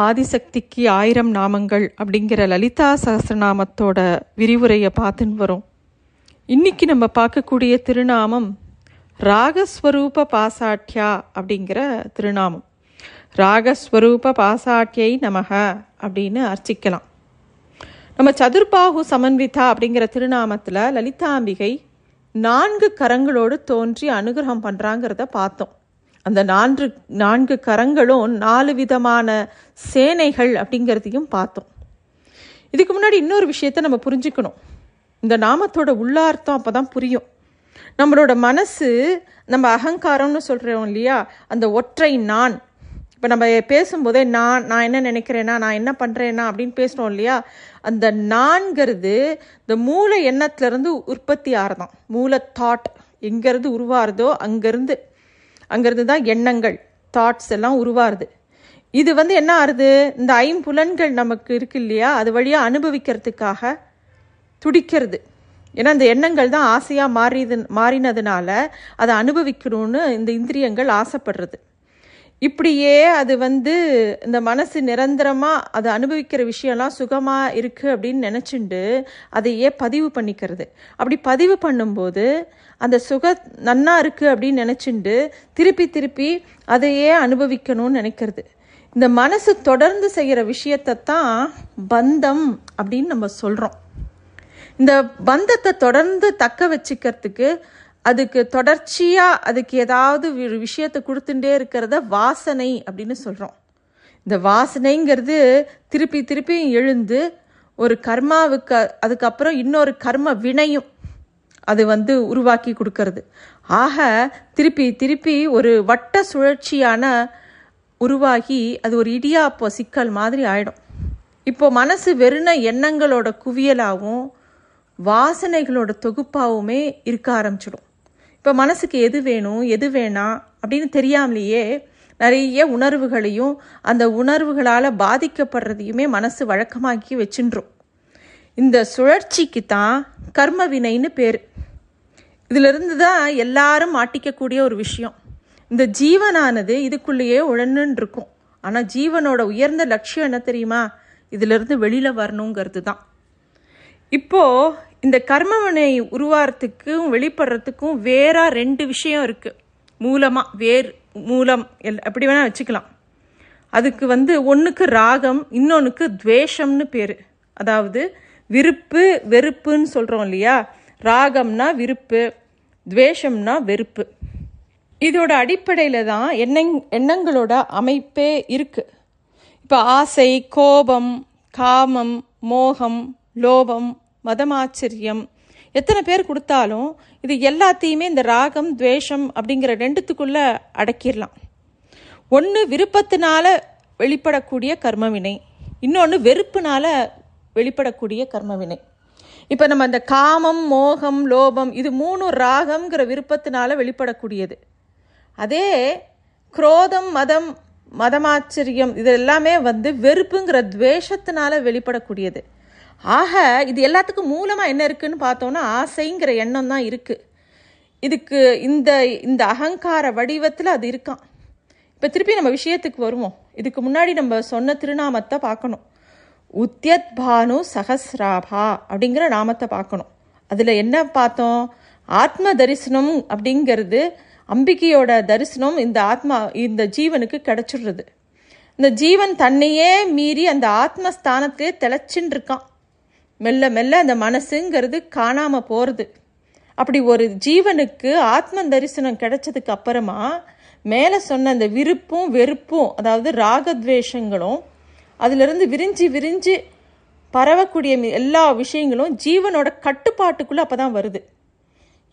ஆதிசக்திக்கு ஆயிரம் நாமங்கள் அப்படிங்கிற லலிதா சகசிரநாமத்தோட விரிவுரையை பார்த்துன்னு வரும். இன்னைக்கு நம்ம பார்க்கக்கூடிய திருநாமம் ராகஸ்வரூப பாசாட்யா அப்படிங்கிற திருநாமம். ராகஸ்வரூப பாசாட்யை நமக அப்படின்னு அர்ச்சிக்கலாம். நம்ம சதுர்பாகு சமன்விதா அப்படிங்கிற திருநாமத்தில் லலிதாம்பிகை நான்கு கரங்களோடு தோன்றி அனுகிரகம் பண்ணுறாங்கிறத பார்த்தோம். அந்த நான்கு நான்கு கரங்களும் நாலு விதமான சேனைகள் அப்படிங்கிறதையும் பார்த்தோம். இதுக்கு முன்னாடி இன்னொரு விஷயத்த நம்ம புரிஞ்சுக்கணும். இந்த நாமத்தோட உள்ளார்த்தம் அப்போ தான் புரியும். நம்மளோட மனசு நம்ம அகங்காரம்னு சொல்கிறோம் இல்லையா? அந்த ஒற்றை நான். இப்போ நம்ம பேசும்போதே நான் நான் என்ன நினைக்கிறேன்னா நான் என்ன பண்ணுறேன்னா அப்படின்னு பேசுகிறோம் இல்லையா? அந்த நான்கிறது இந்த மூல எண்ணத்துலேருந்து உற்பத்தி ஆகிறதான் மூல தாட் எங்கேருந்து உருவாருதோ அங்கேருந்து அங்கேருந்து தான் எண்ணங்கள் தாட்ஸ் எல்லாம் உருவாருது. இது வந்து என்ன ஆறுது? இந்த ஐம்புலன்கள் நமக்கு இருக்கு இல்லையா? அது வழியாக அனுபவிக்கிறதுக்காக துடிக்கிறது. ஏன்னா இந்த எண்ணங்கள் தான் ஆசையாக மாறிது மாறினதுனால அதை அனுபவிக்கணும்னு இந்த இந்திரியங்கள் ஆசைப்படுறது. இப்படியே அது வந்து இந்த மனசு நிரந்தரமாக அதை அனுபவிக்கிற விஷயம்லாம் சுகமாக இருக்குது அப்படின்னு நினச்சிண்டு அதையே பதிவு பண்ணிக்கிறது. அப்படி பதிவு பண்ணும்போது அந்த சுக நன்னா இருக்குது அப்படின்னு நினச்சிண்டு திருப்பி திருப்பி அதையே அனுபவிக்கணும்னு நினைக்கிறது. இந்த மனசு தொடர்ந்து செய்கிற விஷயத்தை தான் பந்தம் அப்படின்னு நம்ம சொல்கிறோம் இந்த பந்தத்தை தொடர்ந்து தக்க வச்சுக்கிறதுக்கு அதுக்கு தொடர்ச்சியாக அதுக்கு ஏதாவது ஒரு விஷயத்தை கொடுத்துட்டே இருக்கிறத வாசனை அப்படின்னு சொல்கிறோம் இந்த வாசனைங்கிறது திருப்பி திருப்பி எழுந்து ஒரு கர்மாவுக்கு அதுக்கப்புறம் இன்னொரு கர்ம வினையும் அது வந்து உருவாக்கி கொடுக்கறது. ஆக திருப்பி திருப்பி ஒரு வட்ட சுழற்சியான உருவாகி அது ஒரு இடியாப்போ சிக்கல் மாதிரி ஆயிடும். இப்போ மனசு வெறுன எண்ணங்களோட குவியலாகவும் வாசனைகளோட தொகுப்பாகவுமே இருக்க ஆரம்பிச்சிடும். இப்போ மனசுக்கு எது வேணும் எது வேணாம் அப்படின்னு தெரியாமலேயே நிறைய உணர்வுகளையும் அந்த உணர்வுகளால் பாதிக்கப்படுறதையுமே மனசு வழக்கமாக்கி வச்சுன்றோம். இந்த சுழற்சிக்கு தான் கர்ம வினைன்னு பேர். இதிலிருந்து தான் எல்லாரும் மாட்டிக்கக்கூடிய ஒரு விஷயம். இந்த ஜீவனானது இதுக்குள்ளேயே உழன்னு இருக்கும் ஆனால் ஜீவனோட உயர்ந்த லட்சியம் என்ன தெரியுமா? இதிலிருந்து வெளியில் வரணுங்கிறது தான் இப்போது இந்த கர்மவினை உருவாகிறதுக்கும் வெளிப்படுறதுக்கும் வேற ரெண்டு விஷயம் இருக்குது மூலமாக வேர் மூலம் எல் அப்படி வேணால் வச்சுக்கலாம். அதுக்கு வந்து ஒன்றுக்கு ராகம் இன்னொன்றுக்கு துவேஷம்னு பேர். அதாவது விருப்பு வெறுப்புன்னு சொல்கிறோம் இல்லையா? ராகம்னா விருப்பு துவேஷம்னா வெறுப்பு. இதோட அடிப்படையில் தான் எண்ணங் எண்ணங்களோட அமைப்பே இருக்குது இப்போ ஆசை கோபம் காமம் மோகம் லோபம் மதமாச்சரியம். எத்தனை பேர் கொடுத்தாலும் இது எல்லாத்தையுமே இந்த ராகம் துவேஷம் அப்படிங்கிற ரெண்டுத்துக்குள்ளே அடக்கிடலாம் ஒன்று விருப்பத்தினால வெளிப்படக்கூடிய கர்மவினை இன்னொன்று வெறுப்புனால வெளிப்படக்கூடிய கர்மவினை. இப்போ நம்ம அந்த காமம் மோகம் லோபம் இது மூணு ராகம்ங்கிற விருப்பத்தினால வெளிப்படக்கூடியது. அதே குரோதம் மதம் மதமாச்சரியம் இது எல்லாமே வந்து வெறுப்புங்கிற துவேஷத்தினால வெளிப்படக்கூடியது. ஆக இது எல்லாத்துக்கும் மூலமாக என்ன இருக்குன்னு பார்த்தோன்னா ஆசைங்கிற எண்ணம் தான் இருக்குது இதுக்கு இந்த இந்த அகங்கார வடிவத்தில் அது இருக்கான் இப்போ திருப்பி நம்ம விஷயத்துக்கு வருவோம். இதுக்கு முன்னாடி நம்ம சொன்ன திருநாமத்தை பார்க்கணும். உத்தியத் பானு சஹஸ்ராபா அப்படிங்கிற நாமத்தை பார்க்கணும். அதில் என்ன பார்த்தோம்? ஆத்ம தரிசனம் அப்படிங்கிறது அம்பிகையோட தரிசனம் இந்த ஆத்மா இந்த ஜீவனுக்கு கிடச்சிடுறது. இந்த ஜீவன் தன்னையே மீறி அந்த ஆத்மஸ்தானத்திலே திளைச்சின்னு இருக்கான் மெல்ல மெல்ல அந்த மனசுங்கிறது காணாமல் போகிறது அப்படி ஒரு ஜீவனுக்கு ஆத்ம தரிசனம் கிடைச்சதுக்கு அப்புறமா மேலே சொன்ன அந்த விருப்பும் வெறுப்பும் அதாவது ராகத்வேஷங்களும் அதிலிருந்து விரிஞ்சு விரிஞ்சு பரவக்கூடிய எல்லா விஷயங்களும் ஜீவனோட கட்டுப்பாட்டுக்குள்ளே அப்போ தான் வருது.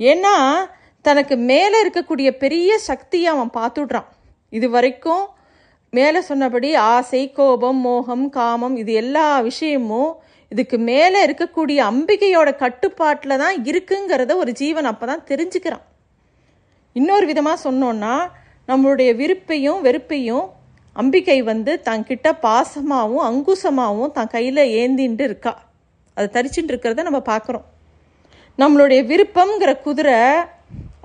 ஏன்னா தனக்கு மேலே இருக்கக்கூடிய பெரிய சக்தியை அவன் பார்த்துடுறான். இது வரைக்கும் மேலே சொன்னபடி ஆசை கோபம் மோகம் காமம் இது எல்லா விஷயமும் இதுக்கு மேலே இருக்கக்கூடிய அம்பிகையோட கட்டுப்பாட்டில் தான் இருக்குங்கிறத ஒரு ஜீவன் அப்போ தான் தெரிஞ்சுக்கிறான். இன்னொரு விதமாக சொன்னோன்னா நம்மளுடைய விருப்பையும் வெறுப்பையும் அம்பிகை வந்து தங்கிட்ட பாசமாகவும் அங்குசமாகவும் தன் கையில் ஏந்தின்ட்டு இருக்கா? அதை தரிச்சுட்டு இருக்கிறத நம்ம பார்க்குறோம் நம்மளுடைய விருப்பங்கிற குதிரை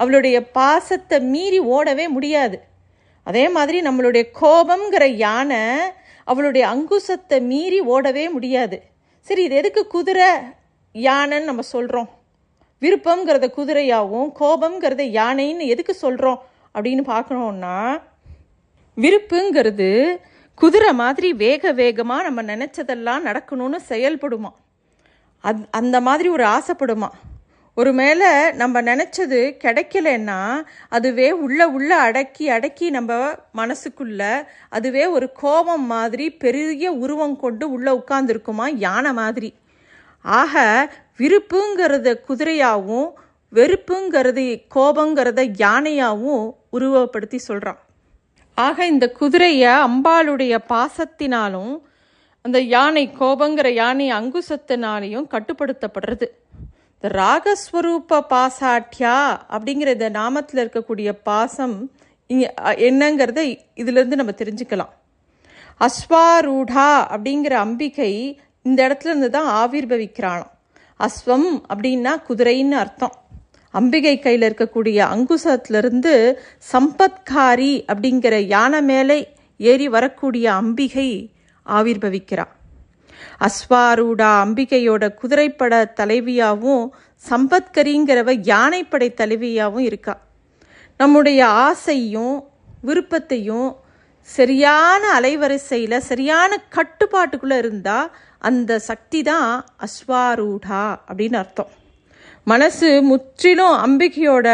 அவளுடைய பாசத்தை மீறி ஓடவே முடியாது. அதே மாதிரி நம்மளுடைய கோபம்ங்கிற யானை அவளுடைய அங்குசத்தை மீறி ஓடவே முடியாது. சரி இது எதுக்கு குதிரை யானைன்னு நம்ம சொல்கிறோம் விருப்பங்கிறத குதிரையாகவும் கோபம்ங்கிறத யானைன்னு எதுக்கு சொல்கிறோம் அப்படின்னு பார்க்கணுன்னா விருப்புங்கிறது குதிரை மாதிரி வேக வேகமாக நம்ம நினச்சதெல்லாம் நடக்கணும்னு செயல்படுமா? அந் அந்த மாதிரி ஒரு ஆசைப்படுமா? ஒரு மேலே நம்ம நினச்சது கிடைக்கலன்னா அதுவே உள்ள உள்ள அடக்கி அடக்கி நம்ம மனசுக்குள்ள அதுவே ஒரு கோபம் மாதிரி பெரிய உருவம் கொண்டு உள்ளே உட்கார்ந்துருக்குமா? யானை மாதிரி. ஆக விருப்புங்கிறத குதிரையாகவும் வெறுப்புங்கிறது கோபங்கிறத யானையாகவும் உருவப்படுத்தி சொல்கிறான் ஆக இந்த குதிரையை அம்பாளுடைய பாசத்தினாலும் அந்த யானை கோபங்கிற யானை அங்குசத்தினாலையும் கட்டுப்படுத்தப்படுறது. இந்த ராகஸ்வரூப பாசாட்யா அப்படிங்கிற இந்த நாமத்தில் இருக்கக்கூடிய பாசம் இங்கே என்னங்கிறத இதிலிருந்து நம்ம தெரிஞ்சுக்கலாம். அஸ்வாரூடா அப்படிங்கிற அம்பிகை இந்த இடத்துல இருந்து தான் ஆவிர்வவிக்கிறாளாம். அஸ்வம் அப்படின்னா குதிரைன்னு அர்த்தம். அம்பிகை கையில் இருக்கக்கூடிய அங்குசத்திலிருந்து சம்பத்காரி அப்படிங்கிற யானை மேலே ஏறி வரக்கூடிய அம்பிகை ஆவிர்வவிக்கிறா அஸ்வாரூடா அம்பிகையோட குதிரைப்பட தலைவியாகவும் சம்பத்கரிங்கிறவ யானைப்படை தலைவியாகவும் இருக்கா. நம்முடைய ஆசையும் விருப்பத்தையும் சரியான அலைவரிசையில் சரியான கட்டுப்பாட்டுக்குள்ளே இருந்தால் அந்த சக்தி தான் அஸ்வாரூடா அப்படின்னு அர்த்தம். மனசு முற்றிலும் அம்பிகையோட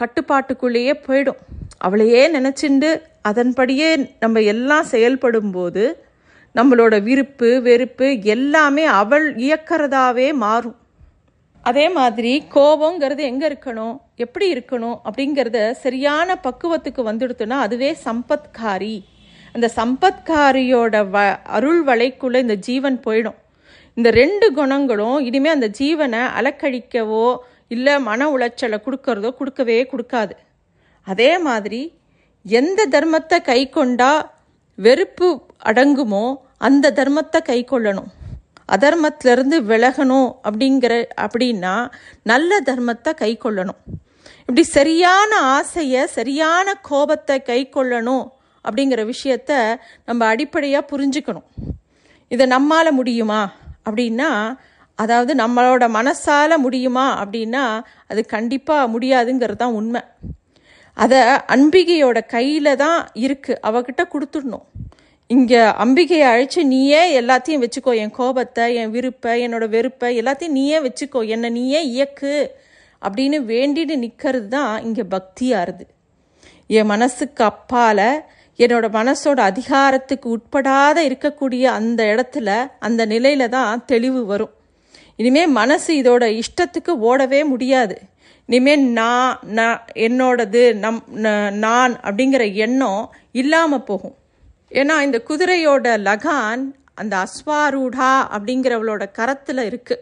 கட்டுப்பாட்டுக்குள்ளேயே போயிடும். அவளையே நினச்சிண்டு அதன்படியே நம்ம எல்லாம் செயல்படும்போது நம்மளோட விருப்பு வெறுப்பு எல்லாமே அவள் இயக்கிறதாவே மாறும். அதே மாதிரி கோபங்கிறது எங்கே இருக்கணும் எப்படி இருக்கணும் அப்படிங்கிறத சரியான பக்குவத்துக்கு வந்துடுத்துனா அதுவே சம்பத்காரி. அந்த சம்பத்காரியோட வ அருள் வலைக்குள்ளே இந்த ஜீவன் போயிடும். இந்த ரெண்டு குணங்களும் இனிமேல் அந்த ஜீவனை அலக்கழிக்கவோ இல்லை மன உளைச்சலை கொடுக்கறதோ கொடுக்கவே கொடுக்காது. அதே மாதிரி எந்த தர்மத்தை கை கொண்டா வெறுப்பு அடங்குமோ அந்த தர்மத்தை கை கொள்ளணும் அதர்மத்திலிருந்து விலகணும் அப்படிங்கிற அப்படின்னா நல்ல தர்மத்தை கை கொள்ளணும் இப்படி சரியான ஆசையை சரியான கோபத்தை கை கொள்ளணும் அப்படிங்கிற விஷயத்த நம்ம அடிப்படையாக புரிஞ்சுக்கணும். இதை நம்மால் முடியுமா அப்படின்னா அதாவது நம்மளோட மனசால் முடியுமா அப்படின்னா அது கண்டிப்பாக முடியாதுங்கிறது தான் உண்மை. அதை அன்பிகையோட கையில் தான் இருக்குது அவகிட்ட கொடுத்துடணும். இங்கே அம்பிகையை அழைச்சி நீயே எல்லாத்தையும் வச்சுக்கோ. என் கோபத்தை என் விருப்பை என்னோட வெறுப்பை எல்லாத்தையும் நீயே வச்சுக்கோ. என்னை நீயே இயக்கு அப்படின்னு வேண்டிட்டு நிற்கிறது தான் இங்கே பக்தியாருது. என் மனசுக்கு அப்பால் என்னோட மனசோட அதிகாரத்துக்கு உட்படாத இருக்கக்கூடிய அந்த இடத்துல அந்த நிலையில தான் தெளிவு வரும். இனிமே மனசு இதோட இஷ்டத்துக்கு ஓடவே முடியாது. இனிமே நான் நான் என்னோடது நம் நான் அப்படிங்கிற எண்ணம் இல்லாமல் போகும். ஏன்னா இந்த குதிரையோட லகான் அந்த அஸ்வாரூடா அப்படிங்கிறவளோட கரத்தில் இருக்குது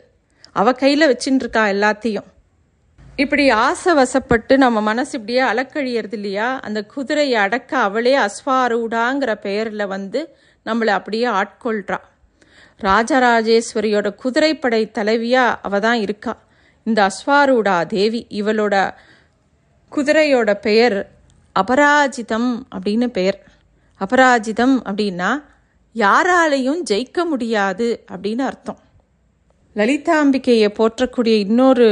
அவள் கையில் வச்சுட்டு இருக்கா எல்லாத்தையும். இப்படி ஆசை வசப்பட்டு நம்ம மனசு இப்படியே அலக்கழியறது இல்லையா? அந்த குதிரையை அடக்க அவளே அஸ்வாரூடாங்கிற பெயரில் வந்து நம்மளை அப்படியே ஆட்கொள்றா. ராஜராஜேஸ்வரியோட குதிரைப்படை தலைவியாக அவள் தான் இருக்கா. இந்த அஸ்வாரூடா தேவி இவளோட குதிரையோட பெயர் அபராஜிதம் அப்படின்னு பெயர். அபராஜிதம் அப்படின்னா யாராலையும் ஜெயிக்க முடியாது அப்படின்னு அர்த்தம். லலிதாம்பிகையை போற்றக்கூடிய இன்னொரு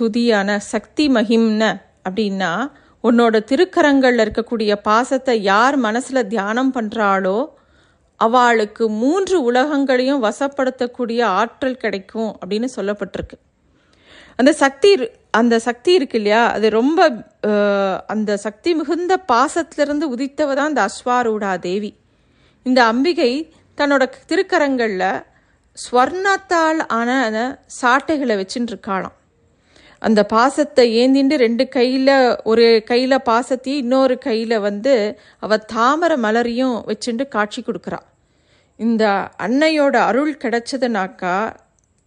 துதியான சக்தி மகிம்ன அப்படின்னா உன்னோட திருக்கரங்களில் இருக்கக்கூடிய பாசத்தை யார் மனசில் தியானம் பண்ணுறாளோ அவளுக்கு மூன்று உலகங்களையும் வசப்படுத்தக்கூடிய ஆற்றல் கிடைக்கும் அப்படின்னு சொல்லப்பட்டிருக்கு. அந்த சக்தி அந்த சக்தி இருக்கு இல்லையா? அது ரொம்ப அந்த சக்தி மிகுந்த பாசத்திலிருந்து உதித்தவ தான் இந்த அஸ்வாரூடா தேவி. இந்த அம்பிகை தன்னோட திருக்கரங்களில் ஸ்வர்ணத்தால் ஆன சாட்டைகளை வச்சுட்டு இருக்காளாம் அந்த பாசத்தை ஏந்திண்டு ரெண்டு கையில் ஒரு கையில் பாசத்தையும் இன்னொரு கையில் வந்து அவ தாமரை மலரையும் வச்சுட்டு காட்சி கொடுக்குறா. இந்த அன்னையோட அருள் கிடைச்சதுனாக்கா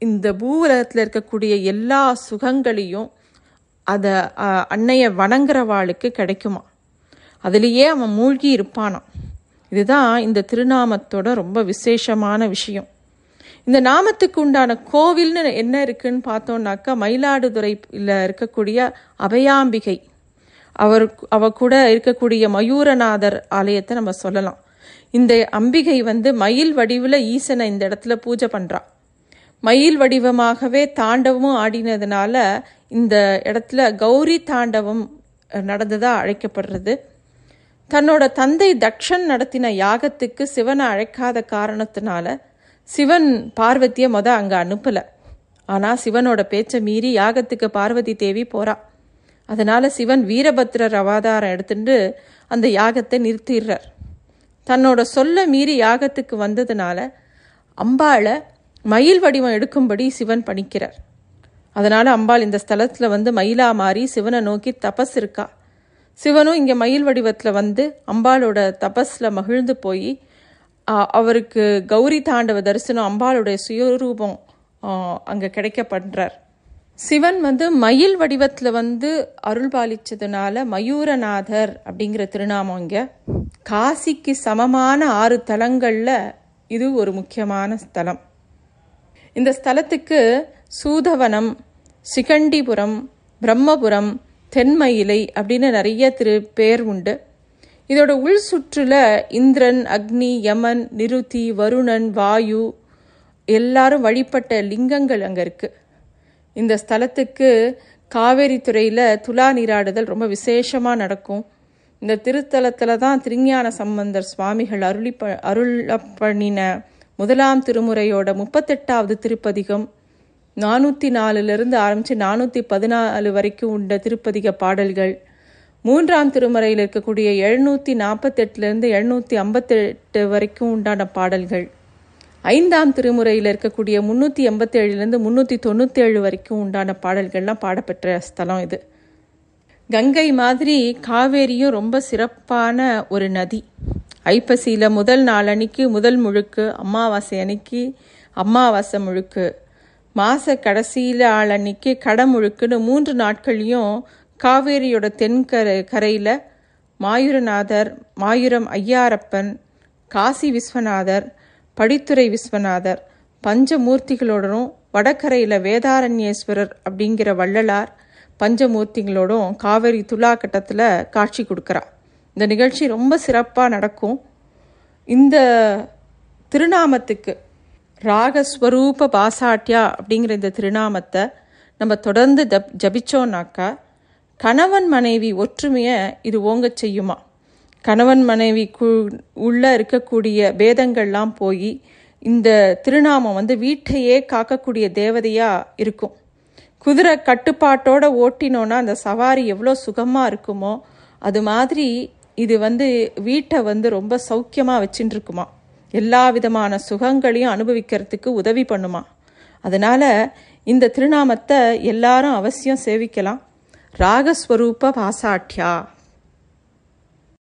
இந்த பூவுலகத்தில் இருக்கக்கூடிய எல்லா சுகங்களையும் அதை அன்னையை வணங்குறவாளுக்கு கிடைக்குமா? அதுலேயே அவன் மூழ்கி இருப்பானான் இதுதான் இந்த திருநாமத்தோட ரொம்ப விசேஷமான விஷயம். இந்த நாமத்துக்கு உண்டான கோவில்னு என்ன இருக்குன்னு பார்த்தோம்னாக்கா மயிலாடுதுறையில் இருக்கக்கூடிய அபயாம்பிகை. அவர் அவ கூட இருக்கக்கூடிய மயூரநாதர் ஆலயத்தை நம்ம சொல்லலாம். இந்த அம்பிகை வந்து மயில் வடிவில் ஈசனை இந்த இடத்துல பூஜை பண்ணுறா மயில் வடிவமாகவே தாண்டவமும் ஆடினதுனால இந்த இடத்துல கௌரி தாண்டவம் நடந்ததாக அழைக்கப்படுறது. தன்னோட தந்தை தக்ஷன் நடத்தின யாகத்துக்கு சிவனை அழைக்காத காரணத்தினால சிவன் பார்வதியை மொத அங்கே அனுப்பலை. ஆனால் சிவனோட பேச்சை மீறி யாகத்துக்கு பார்வதி தேவி போறா. அதனால சிவன் வீரபத்ரர் அவதாரம் எடுத்துட்டு அந்த யாகத்தை நிறுத்திடுறார். தன்னோட சொல்ல மீறி யாகத்துக்கு வந்ததுனால அம்பாளை மயில் வடிவம் எடுக்கும்படி சிவன் பணிக்கிறார். அதனால் அம்பாள் இந்த ஸ்தலத்தில் வந்து மயிலா மாறி சிவனை நோக்கி தபஸ் இருக்கா. சிவனும் இங்கே மயில் வடிவத்தில் வந்து அம்பாளோட தபஸில் மகிழ்ந்து போய் அவருக்கு கௌரி தாண்டவ தரிசனம் அம்பாளுடைய சுயரூபம் அங்கே கிடைக்க பண்ணுறார் சிவன் வந்து மயில் வடிவத்தில் வந்து அருள் பாலிச்சதுனால மயூரநாதர் அப்படிங்கிற திருநாமம் இங்கே. காசிக்கு சமமான ஆறு தலங்களில் இது ஒரு முக்கியமான ஸ்தலம். இந்த ஸ்தலத்துக்கு சூதவனம் சிகண்டிபுரம் பிரம்மபுரம் தென்மயிலை அப்படின்னு நிறைய திரு பேர் உண்டு. இதோட உள் சுற்றுல இந்திரன் அக்னி யமன் நிருதி வருணன் வாயு எல்லாரும் வழிபட்ட லிங்கங்கள் அங்கே இருக்குது இந்த ஸ்தலத்துக்கு காவேரி துறையில் துலா நீராடுதல் ரொம்ப விசேஷமாக நடக்கும். இந்த திருத்தலத்தில் தான் திருஞான சம்பந்தர் சுவாமிகள் அருளி ப அருளப்பண்ணின முதலாம் திருமுறையோட முப்பத்தெட்டாவது திருப்பதிகம். நானூற்றி நாலுலேருந்து ஆரம்பித்து நானூற்றி பதினாலு வரைக்கும் உண்ட திருப்பதிக பாடல்கள். மூன்றாம் திருமுறையில் இருக்கக்கூடிய எழுநூற்றி நாற்பத்தெட்டுலேருந்து எழுநூற்றி ஐம்பத்தெட்டு வரைக்கும் உண்டான பாடல்கள். ஐந்தாம் திருமுறையில் இருக்கக்கூடிய முந்நூற்றி எண்பத்தேழுலேருந்து முந்நூற்றி தொண்ணூற்றேழு வரைக்கும் உண்டான பாடல்கள்லாம் பாடப்பெற்ற ஸ்தலம் இது. கங்கை மாதிரி காவேரியும் ரொம்ப சிறப்பான ஒரு நதி. ஐப்பசியில் முதல் நாள் அன்னைக்கு முதல் முழுக்கு அமாவாசை அன்னைக்கு அமாவாசை முழுக்கு. மாத கடைசியில் ஆள் அன்னைக்கு கடமுழுக்குன்னு மூன்று நாட்களையும் காவேரியோட தென்கரை கரையில் மாயூரநாதர் மாயூரம் ஐயாரப்பன் காசி விஸ்வநாதர் படித்துறை விஸ்வநாதர் பஞ்சமூர்த்திகளோடனும் வடக்கரையில் வேதாரண்யேஸ்வரர் அப்படிங்கிற வள்ளலார் பஞ்சமூர்த்திகளோடும் காவேரி துலா கட்டத்தில் காட்சி கொடுக்குறா. இந்த நிகழ்ச்சி ரொம்ப சிறப்பாக நடக்கும். இந்த திருநாமத்துக்கு ராகஸ்வரூப பாசாட்டியா அப்படிங்கிற இந்த திருநாமத்தை நம்ம தொடர்ந்து ஜப் ஜபிச்சோன்னாக்கா கணவன் மனைவி ஒற்றுமையை இது ஓங்கச் செய்யுமா? கணவன் மனைவி கு உள்ளே இருக்கக்கூடிய பேதங்கள்லாம் போய் இந்த திருநாமம் வந்து வீட்டையே காக்கக்கூடிய தேவதையாக இருக்கும். குதிரை கட்டுப்பாட்டோடு ஓட்டினோன்னா அந்த சவாரி எவ்வளோ சுகமாக இருக்குமோ அது மாதிரி இது வந்து வீட்டை வந்து ரொம்ப சௌக்கியமாக வச்சுட்டு இருக்குமா எல்லா விதமான சுகங்களையும் அனுபவிக்கிறதுக்கு உதவி பண்ணுமா? அதனால் இந்த திருநாமத்தை எல்லாரும் அவசியம் சேவிக்கலாம். ராகஸ்வரூப பாசாட்யா